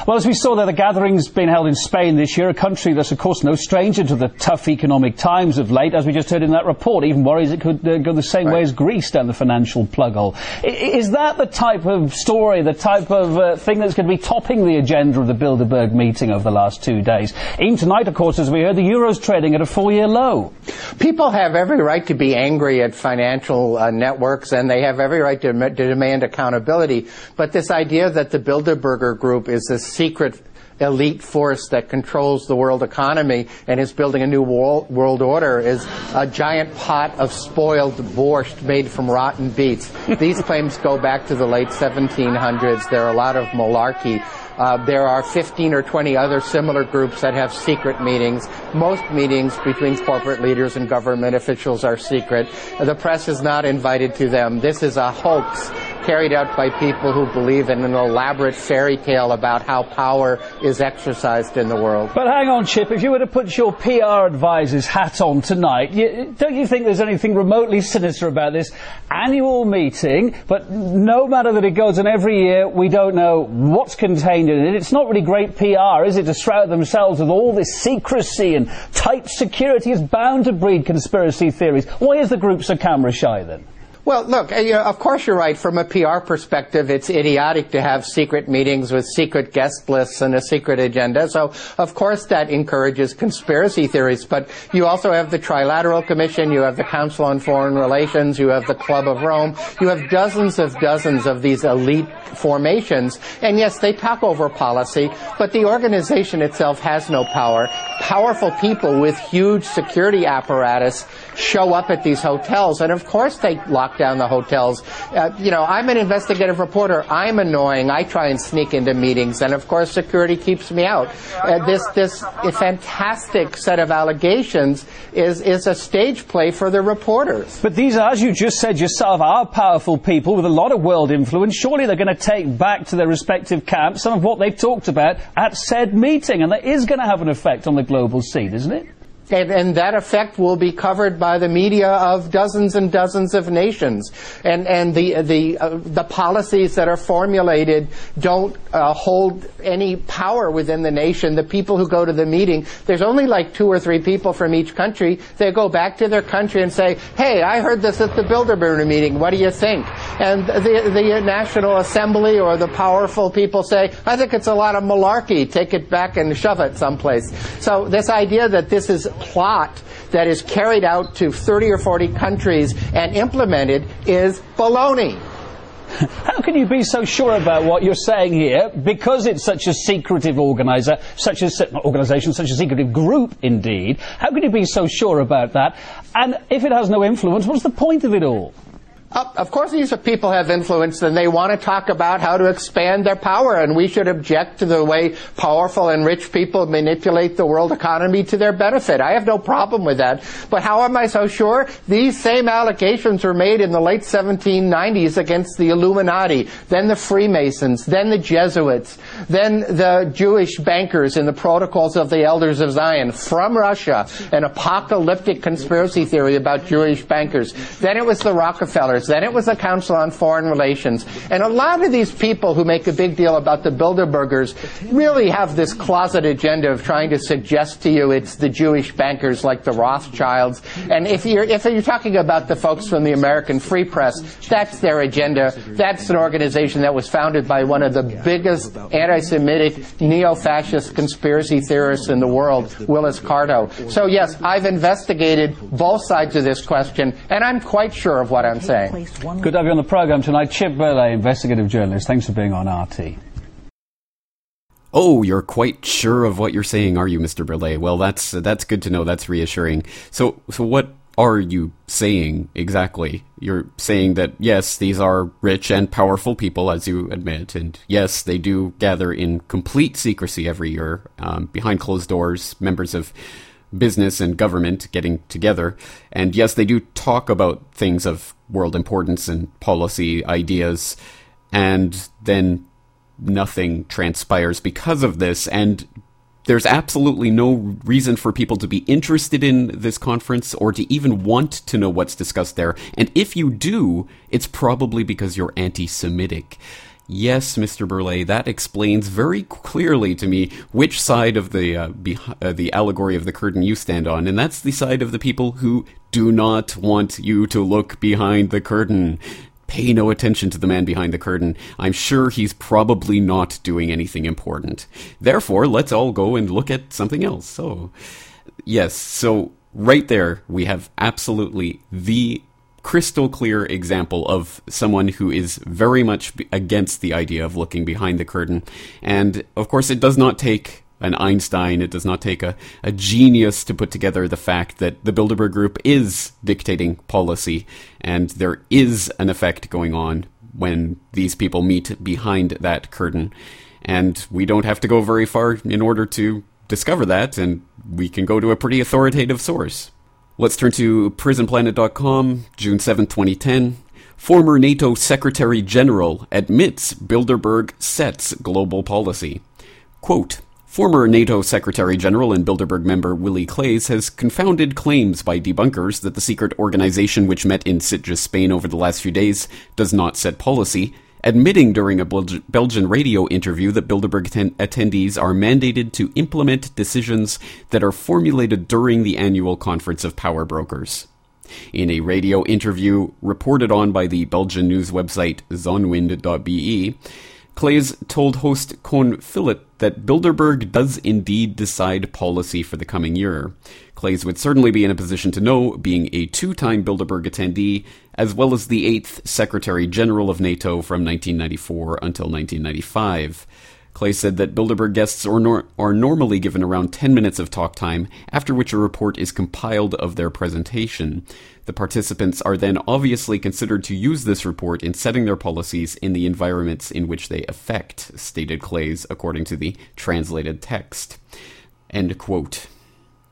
Well, as we saw there, the gathering's been held in Spain this year, a country that's, of course, no stranger to the tough economic times of late, as we just heard in that report. Even worries it could uh, go the same right. way as Greece down the financial plug hole. Is that the type of story, the type of uh, thing that's going to be topping the agenda of the Bilderberg meeting over the last two days? Even tonight, of course, as we heard, the euro's trading at a four-year low. People have every right to be angry angry at financial uh, networks and they have every right to, to demand accountability. But this idea that the Bilderberger Group is a secret elite force that controls the world economy and is building a new world order is a giant pot of spoiled borscht made from rotten beets. These claims go back to the late 1700s. There are a lot of malarkey. Uh, there are 15 or 20 other similar groups that have secret meetings. Most meetings between corporate leaders and government officials are secret. The press is not invited to them. This is a hoax carried out by people who believe in an elaborate fairy tale about how power is exercised in the world. But hang on, Chip, if you were to put your PR advisor's hat on tonight, you, don't you think there's anything remotely sinister about this annual meeting? But no matter that it goes on every year, we don't know what's contained in it. It's not really great PR, is it, to shroud themselves with all this secrecy and tight security is bound to breed conspiracy theories. Why is the group so camera shy then? Well, look, uh, of course you're right. From a PR perspective, it's idiotic to have secret meetings with secret guest lists and a secret agenda. So, of course, that encourages conspiracy theories. But you also have the Trilateral Commission, you have the Council on Foreign Relations, you have the Club of Rome, you have dozens of dozens of these elite formations. And yes, they talk over policy, but the organization itself has no power. Powerful people with huge security apparatus show up at these hotels, and of course they lock down the hotels. Uh, you know, I'm an investigative reporter. I'm annoying. I try and sneak into meetings, and of course security keeps me out. Uh, this this fantastic set of allegations is is a stage play for the reporters. But these, as you just said yourself, are powerful people with a lot of world influence. Surely they're going to take back to their respective camps some of what they've talked about at said meeting, and that is going to have an effect on the global scene, isn't it? And, and that effect will be covered by the media of dozens and dozens of nations. And, and the, the, uh, the policies that are formulated don't uh, hold any power within the nation. The people who go to the meeting, there's only like two or three people from each country. They go back to their country and say, hey, I heard this at the Bilderberger meeting. What do you think? And the, the National Assembly or the powerful people say, I think it's a lot of malarkey. Take it back and shove it someplace. So this idea that this is plot that is carried out to 30 or 40 countries and implemented is baloney. How can you be so sure about what you're saying here? Because it's such a secretive organizer, such a organization, such a secretive group, indeed. How can you be so sure about that? And if it has no influence, what's the point of it all? Of course, these people have influence, and they want to talk about how to expand their power, and we should object to the way powerful and rich people manipulate the world economy to their benefit. I have no problem with that. But how am I so sure? These same allegations were made in the late 1790s against the Illuminati, then the Freemasons, then the Jesuits, then the Jewish bankers in the Protocols of the Elders of Zion from Russia, an apocalyptic conspiracy theory about Jewish bankers. Then it was the Rockefellers. Then it was the Council on Foreign Relations. And a lot of these people who make a big deal about the Bilderbergers really have this closet agenda of trying to suggest to you it's the Jewish bankers like the Rothschilds. And if you're, if you're talking about the folks from the American Free Press, that's their agenda. That's an organization that was founded by one of the biggest anti-Semitic, neo-fascist conspiracy theorists in the world, Willis Carto. So yes, I've investigated both sides of this question, and I'm quite sure of what I'm saying. Good to have you on the program tonight. Chip Berlet, investigative journalist. Thanks for being on RT. Oh, you're quite sure of what you're saying, are you, Mr. Berlet? Well, that's that's good to know. That's reassuring. So, so what are you saying exactly? You're saying that yes, these are rich and powerful people, as you admit, and yes, they do gather in complete secrecy every year, um, behind closed doors. Members of business and government getting together. And yes, they do talk about things of world importance and policy ideas, and then nothing transpires because of this. And there's absolutely no reason for people to be interested in this conference or to even want to know what's discussed there. And if you do, it's probably because you're anti Semitic. Yes, Mr. Berlet, that explains very clearly to me which side of the uh, uh, the allegory of the curtain you stand on, and that's the side of the people who do not want you to look behind the curtain. Pay no attention to the man behind the curtain. I'm sure he's probably not doing anything important. Therefore, let's all go and look at something else. So, yes, so right there we have absolutely the crystal clear example of someone who is very much against the idea of looking behind the curtain. And of course, it does not take an Einstein, it does not take a, a genius to put together the fact that the Bilderberg Group is dictating policy, and there is an effect going on when these people meet behind that curtain. And we don't have to go very far in order to discover that, and we can go to a pretty authoritative source. Let's turn to prisonplanet.com, June 7, 2010. Former NATO Secretary General admits Bilderberg sets global policy. Quote, Former NATO Secretary General and Bilderberg member Willy Claes has confounded claims by debunkers that the secret organization which met in Sitges, Spain over the last few days does not set policy admitting during a Belgian radio interview that Bilderberg attendees are mandated to implement decisions that are formulated during the annual conference of power brokers. In a radio interview reported on by the Belgian news website zonwind.be, Claes told host Koen Fillet that Bilderberg does indeed decide policy for the coming year. Claes would certainly be in a position to know, being a two time Bilderberg attendee, as well as the eighth Secretary General of NATO from 1994 until 1995. Claes said that Bilderberg guests are, nor- are normally given around 10 minutes of talk time, after which a report is compiled of their presentation. The participants are then obviously considered to use this report in setting their policies in the environments in which they affect, stated Claes, according to the translated text. End quote.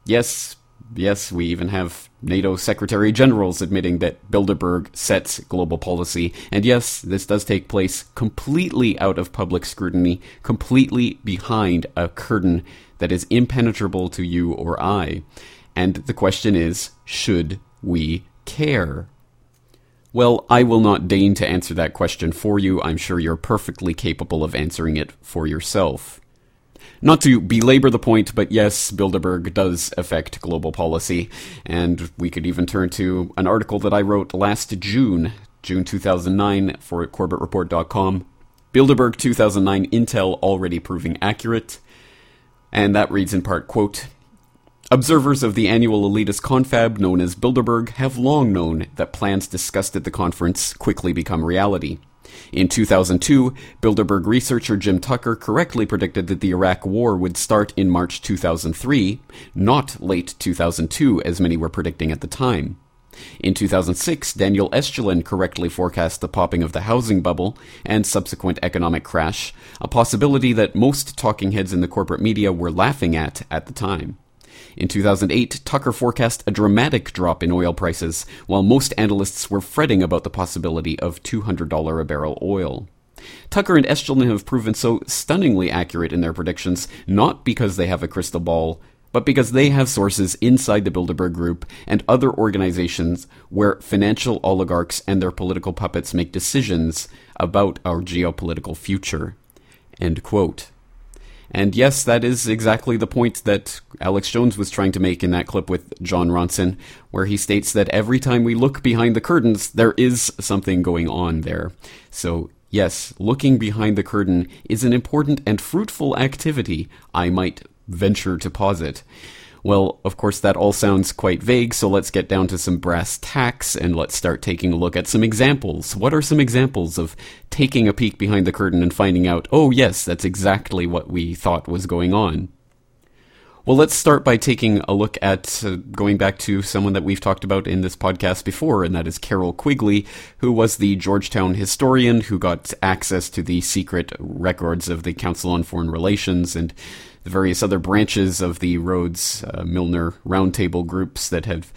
Yes, yes, we even have NATO Secretary Generals admitting that Bilderberg sets global policy. And yes, this does take place completely out of public scrutiny, completely behind a curtain that is impenetrable to you or I. And the question is should we care? Well, I will not deign to answer that question for you. I'm sure you're perfectly capable of answering it for yourself. Not to belabor the point, but yes, Bilderberg does affect global policy, and we could even turn to an article that I wrote last June, June 2009, for CorbettReport.com. Bilderberg 2009 Intel already proving accurate. And that reads in part, quote, Observers of the annual elitist confab known as Bilderberg have long known that plans discussed at the conference quickly become reality. In 2002, Bilderberg researcher Jim Tucker correctly predicted that the Iraq War would start in March 2003, not late 2002 as many were predicting at the time. In 2006, Daniel Estulin correctly forecast the popping of the housing bubble and subsequent economic crash, a possibility that most talking heads in the corporate media were laughing at at the time. In 2008, Tucker forecast a dramatic drop in oil prices, while most analysts were fretting about the possibility of $200 a barrel oil. Tucker and Estulin have proven so stunningly accurate in their predictions, not because they have a crystal ball, but because they have sources inside the Bilderberg Group and other organizations where financial oligarchs and their political puppets make decisions about our geopolitical future. End quote. And yes, that is exactly the point that Alex Jones was trying to make in that clip with Jon Ronson, where he states that every time we look behind the curtains, there is something going on there. So, yes, looking behind the curtain is an important and fruitful activity, I might venture to posit. Well, of course, that all sounds quite vague, so let's get down to some brass tacks and let's start taking a look at some examples. What are some examples of taking a peek behind the curtain and finding out, oh, yes, that's exactly what we thought was going on? Well, let's start by taking a look at uh, going back to someone that we've talked about in this podcast before, and that is Carroll Quigley, who was the Georgetown historian who got access to the secret records of the Council on Foreign Relations and the various other branches of the Rhodes uh, Milner Roundtable groups that have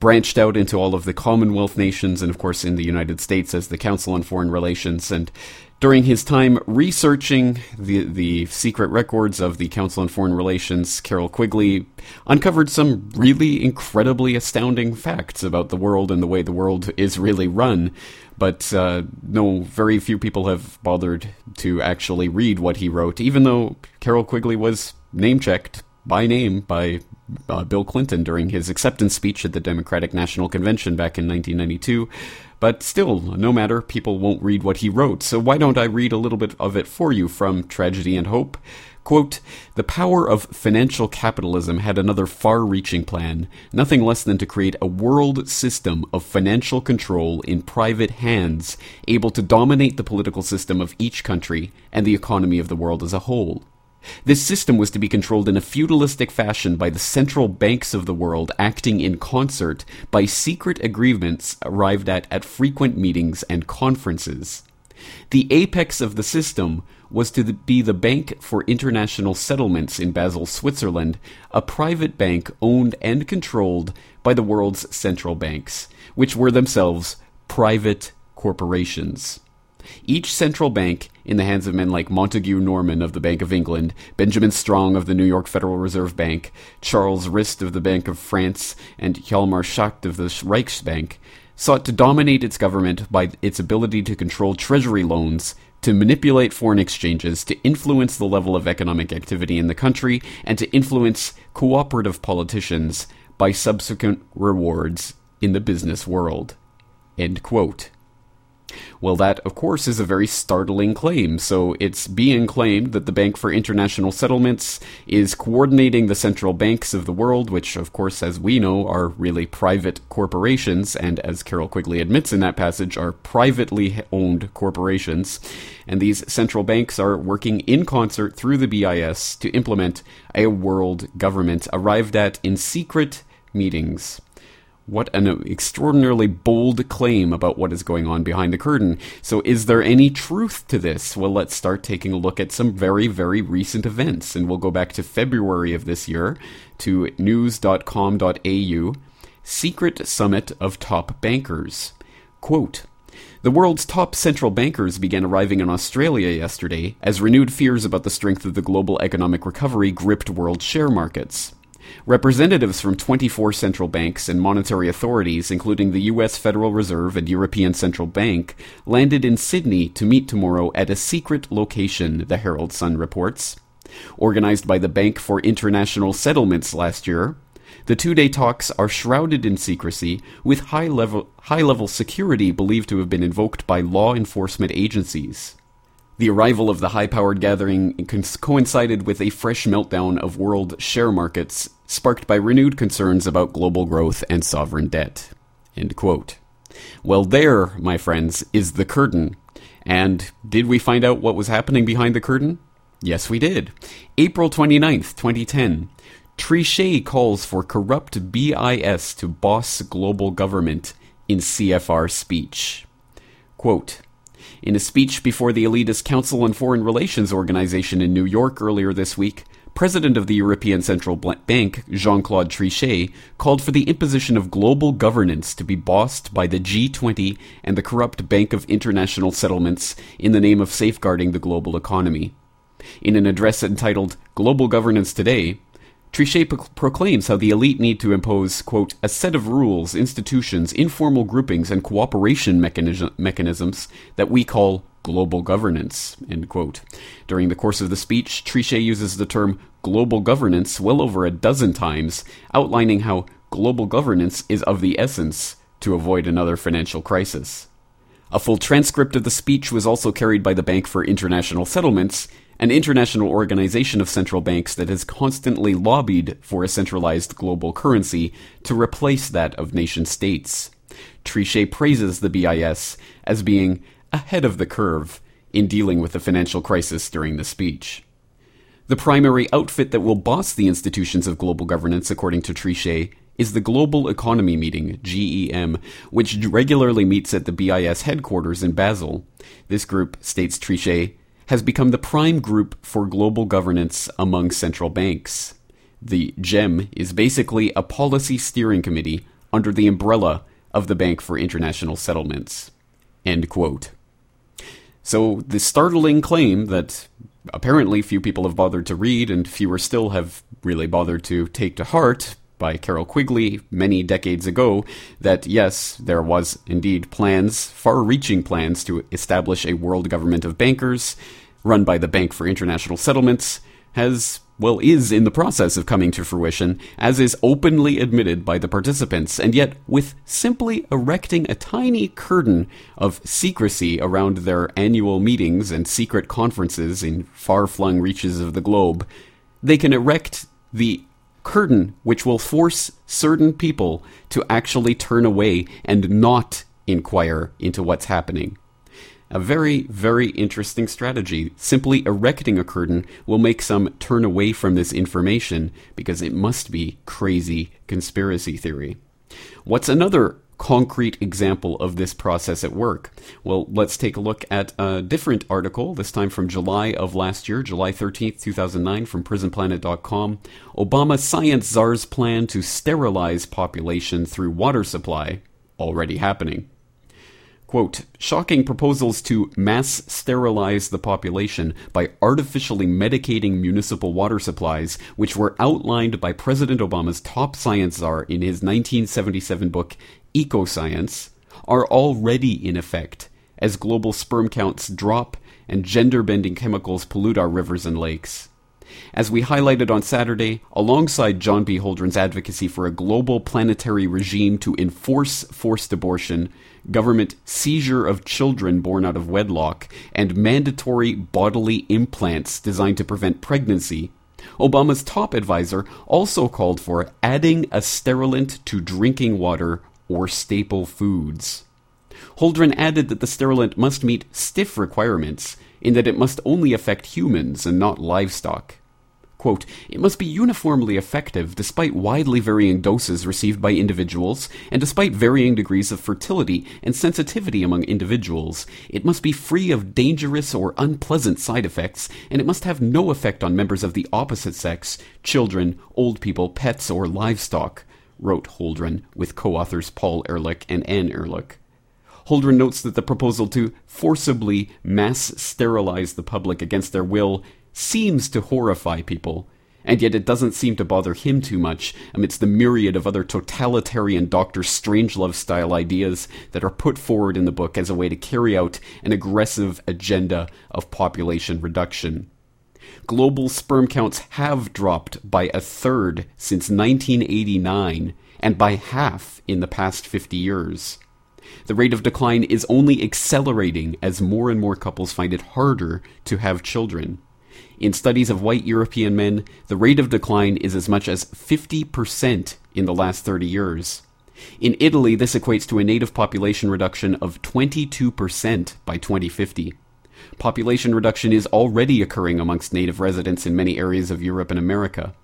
branched out into all of the Commonwealth nations and, of course, in the United States as the Council on Foreign Relations. And during his time researching the, the secret records of the Council on Foreign Relations, Carroll Quigley uncovered some really incredibly astounding facts about the world and the way the world is really run. But uh, no, very few people have bothered to actually read what he wrote, even though Carroll Quigley was name checked by name by uh, Bill Clinton during his acceptance speech at the Democratic National Convention back in 1992. But still, no matter, people won't read what he wrote, so why don't I read a little bit of it for you from Tragedy and Hope? Quote, the power of financial capitalism had another far reaching plan, nothing less than to create a world system of financial control in private hands, able to dominate the political system of each country and the economy of the world as a whole. This system was to be controlled in a feudalistic fashion by the central banks of the world acting in concert by secret agreements arrived at at frequent meetings and conferences. The apex of the system was to be the Bank for International Settlements in Basel, Switzerland, a private bank owned and controlled by the world's central banks, which were themselves private corporations. Each central bank, in the hands of men like Montagu Norman of the Bank of England, Benjamin Strong of the New York Federal Reserve Bank, Charles Rist of the Bank of France, and Hjalmar Schacht of the Reichsbank, sought to dominate its government by its ability to control treasury loans, to manipulate foreign exchanges, to influence the level of economic activity in the country, and to influence cooperative politicians by subsequent rewards in the business world. End quote. Well, that, of course, is a very startling claim. So it's being claimed that the Bank for International Settlements is coordinating the central banks of the world, which, of course, as we know, are really private corporations, and as Carroll Quigley admits in that passage, are privately owned corporations. And these central banks are working in concert through the BIS to implement a world government arrived at in secret meetings. What an extraordinarily bold claim about what is going on behind the curtain. So, is there any truth to this? Well, let's start taking a look at some very, very recent events. And we'll go back to February of this year to news.com.au Secret Summit of Top Bankers. Quote, the world's top central bankers began arriving in Australia yesterday as renewed fears about the strength of the global economic recovery gripped world share markets. Representatives from 24 central banks and monetary authorities, including the US Federal Reserve and European Central Bank, landed in Sydney to meet tomorrow at a secret location, the Herald Sun reports. Organized by the Bank for International Settlements last year, the two-day talks are shrouded in secrecy, with high-level high-level security believed to have been invoked by law enforcement agencies. The arrival of the high-powered gathering coincided with a fresh meltdown of world share markets, sparked by renewed concerns about global growth and sovereign debt. Well, there, my friends, is the curtain. And did we find out what was happening behind the curtain? Yes, we did. April 29th, 2010. Trichet calls for corrupt BIS to boss global government in CFR speech. Quote, in a speech before the elitist Council on Foreign Relations organization in New York earlier this week, President of the European Central Bank, Jean Claude Trichet, called for the imposition of global governance to be bossed by the G20 and the corrupt Bank of International Settlements in the name of safeguarding the global economy. In an address entitled Global Governance Today, Trichet pro- proclaims how the elite need to impose, quote, a set of rules, institutions, informal groupings, and cooperation mechanism- mechanisms that we call global governance, end quote. During the course of the speech, Trichet uses the term global governance well over a dozen times, outlining how global governance is of the essence to avoid another financial crisis. A full transcript of the speech was also carried by the Bank for International Settlements, an international organization of central banks that has constantly lobbied for a centralized global currency to replace that of nation states. Trichet praises the BIS as being ahead of the curve in dealing with the financial crisis during the speech. The primary outfit that will boss the institutions of global governance, according to Trichet, is the Global Economy Meeting, GEM, which regularly meets at the BIS headquarters in Basel. This group, states Trichet, has become the prime group for global governance among central banks. The GEM is basically a policy steering committee under the umbrella of the Bank for International Settlements. End quote. So, the startling claim that apparently few people have bothered to read and fewer still have really bothered to take to heart by Carroll Quigley many decades ago that yes, there was indeed plans, far reaching plans to establish a world government of bankers run by the Bank for International Settlements has well, is in the process of coming to fruition, as is openly admitted by the participants, and yet with simply erecting a tiny curtain of secrecy around their annual meetings and secret conferences in far flung reaches of the globe, they can erect the curtain which will force certain people to actually turn away and not inquire into what's happening. A very, very interesting strategy. Simply erecting a curtain will make some turn away from this information because it must be crazy conspiracy theory. What's another concrete example of this process at work? Well, let's take a look at a different article, this time from July of last year, July 13th, 2009, from prisonplanet.com. Obama science czar's plan to sterilize population through water supply already happening. Quote, shocking proposals to mass sterilize the population by artificially medicating municipal water supplies, which were outlined by President Obama's top science czar in his 1977 book, Ecoscience, are already in effect as global sperm counts drop and gender bending chemicals pollute our rivers and lakes. As we highlighted on Saturday, alongside John B. Holdren's advocacy for a global planetary regime to enforce forced abortion, government seizure of children born out of wedlock, and mandatory bodily implants designed to prevent pregnancy, Obama's top advisor also called for adding a sterilant to drinking water or staple foods. Holdren added that the sterilant must meet stiff requirements in that it must only affect humans and not livestock. Quote, it must be uniformly effective despite widely varying doses received by individuals and despite varying degrees of fertility and sensitivity among individuals. It must be free of dangerous or unpleasant side effects, and it must have no effect on members of the opposite sex, children, old people, pets, or livestock, wrote Holdren with co authors Paul Ehrlich and Anne Ehrlich. Holdren notes that the proposal to forcibly mass sterilize the public against their will seems to horrify people, And yet it doesn't seem to bother him too much amidst the myriad of other totalitarian Dr. Strangelove style ideas that are put forward in the book as a way to carry out an aggressive agenda of population reduction. Global sperm counts have dropped by a third since 1989 and by half in the past 50 years. The rate of decline is only accelerating as more and more couples find it harder to have children. In studies of white European men, the rate of decline is as much as 50% in the last 30 years. In Italy, this equates to a native population reduction of 22% by 2050. Population reduction is already occurring amongst native residents in many areas of Europe and America.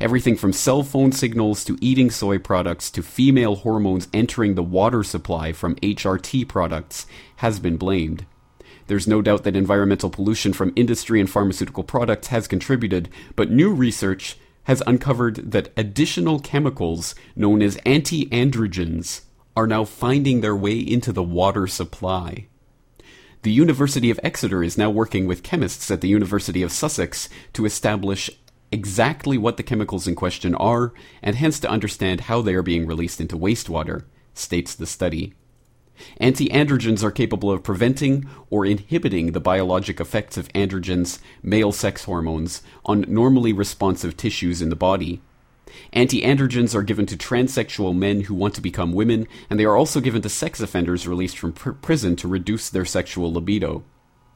Everything from cell phone signals to eating soy products to female hormones entering the water supply from HRT products has been blamed. There's no doubt that environmental pollution from industry and pharmaceutical products has contributed, but new research has uncovered that additional chemicals known as anti-androgens are now finding their way into the water supply. The University of Exeter is now working with chemists at the University of Sussex to establish exactly what the chemicals in question are, and hence to understand how they are being released into wastewater, states the study. Anti-androgens are capable of preventing or inhibiting the biologic effects of androgens, male sex hormones, on normally responsive tissues in the body. Anti-androgens are given to transsexual men who want to become women, and they are also given to sex offenders released from pr- prison to reduce their sexual libido.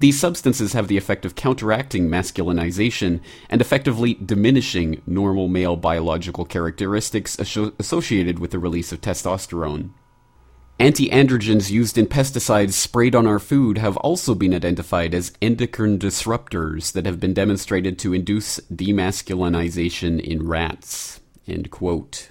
These substances have the effect of counteracting masculinization and effectively diminishing normal male biological characteristics associated with the release of testosterone. Anti-androgens used in pesticides sprayed on our food have also been identified as endocrine disruptors that have been demonstrated to induce demasculinization in rats. End quote.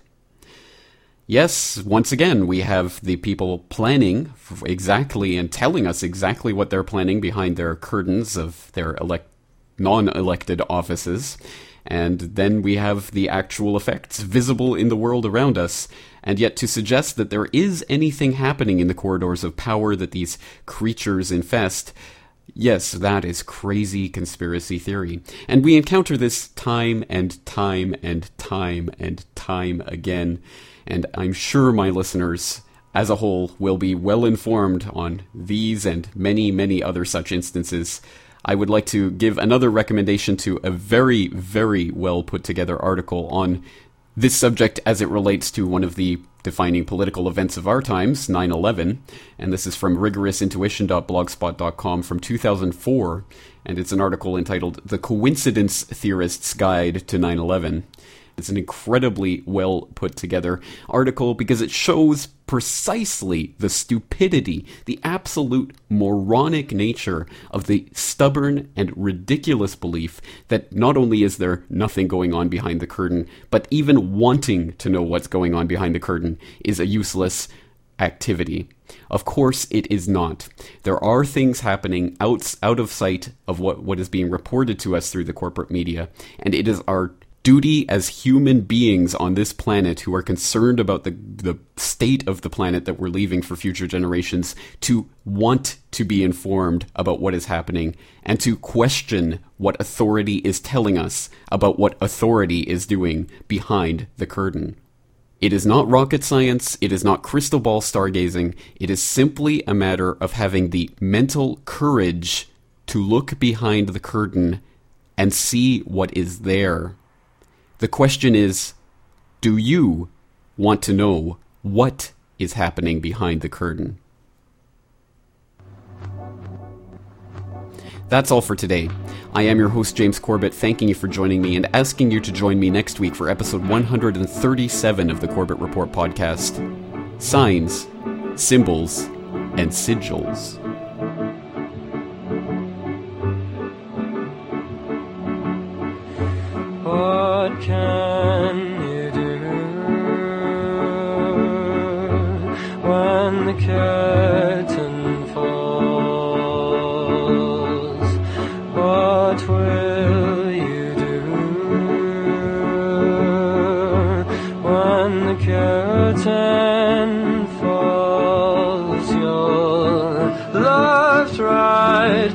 Yes, once again, we have the people planning exactly and telling us exactly what they're planning behind their curtains of their elect- non elected offices. And then we have the actual effects visible in the world around us. And yet, to suggest that there is anything happening in the corridors of power that these creatures infest, yes, that is crazy conspiracy theory. And we encounter this time and time and time and time again. And I'm sure my listeners, as a whole, will be well informed on these and many, many other such instances. I would like to give another recommendation to a very, very well put together article on this subject as it relates to one of the defining political events of our times, 9 11. And this is from rigorousintuition.blogspot.com from 2004. And it's an article entitled The Coincidence Theorist's Guide to 9 11. It's an incredibly well put together article because it shows precisely the stupidity, the absolute moronic nature of the stubborn and ridiculous belief that not only is there nothing going on behind the curtain, but even wanting to know what's going on behind the curtain is a useless activity. Of course, it is not. There are things happening out, out of sight of what, what is being reported to us through the corporate media, and it is our duty as human beings on this planet who are concerned about the, the state of the planet that we're leaving for future generations to want to be informed about what is happening and to question what authority is telling us about what authority is doing behind the curtain. It is not rocket science, it is not crystal ball stargazing, it is simply a matter of having the mental courage to look behind the curtain and see what is there the question is do you want to know what is happening behind the curtain? That's all for today. I am your host, James Corbett, thanking you for joining me and asking you to join me next week for episode 137 of the Corbett Report podcast Signs, Symbols, and Sigils. What can you do when the curtain falls? What will you do when the curtain falls? You're left, right,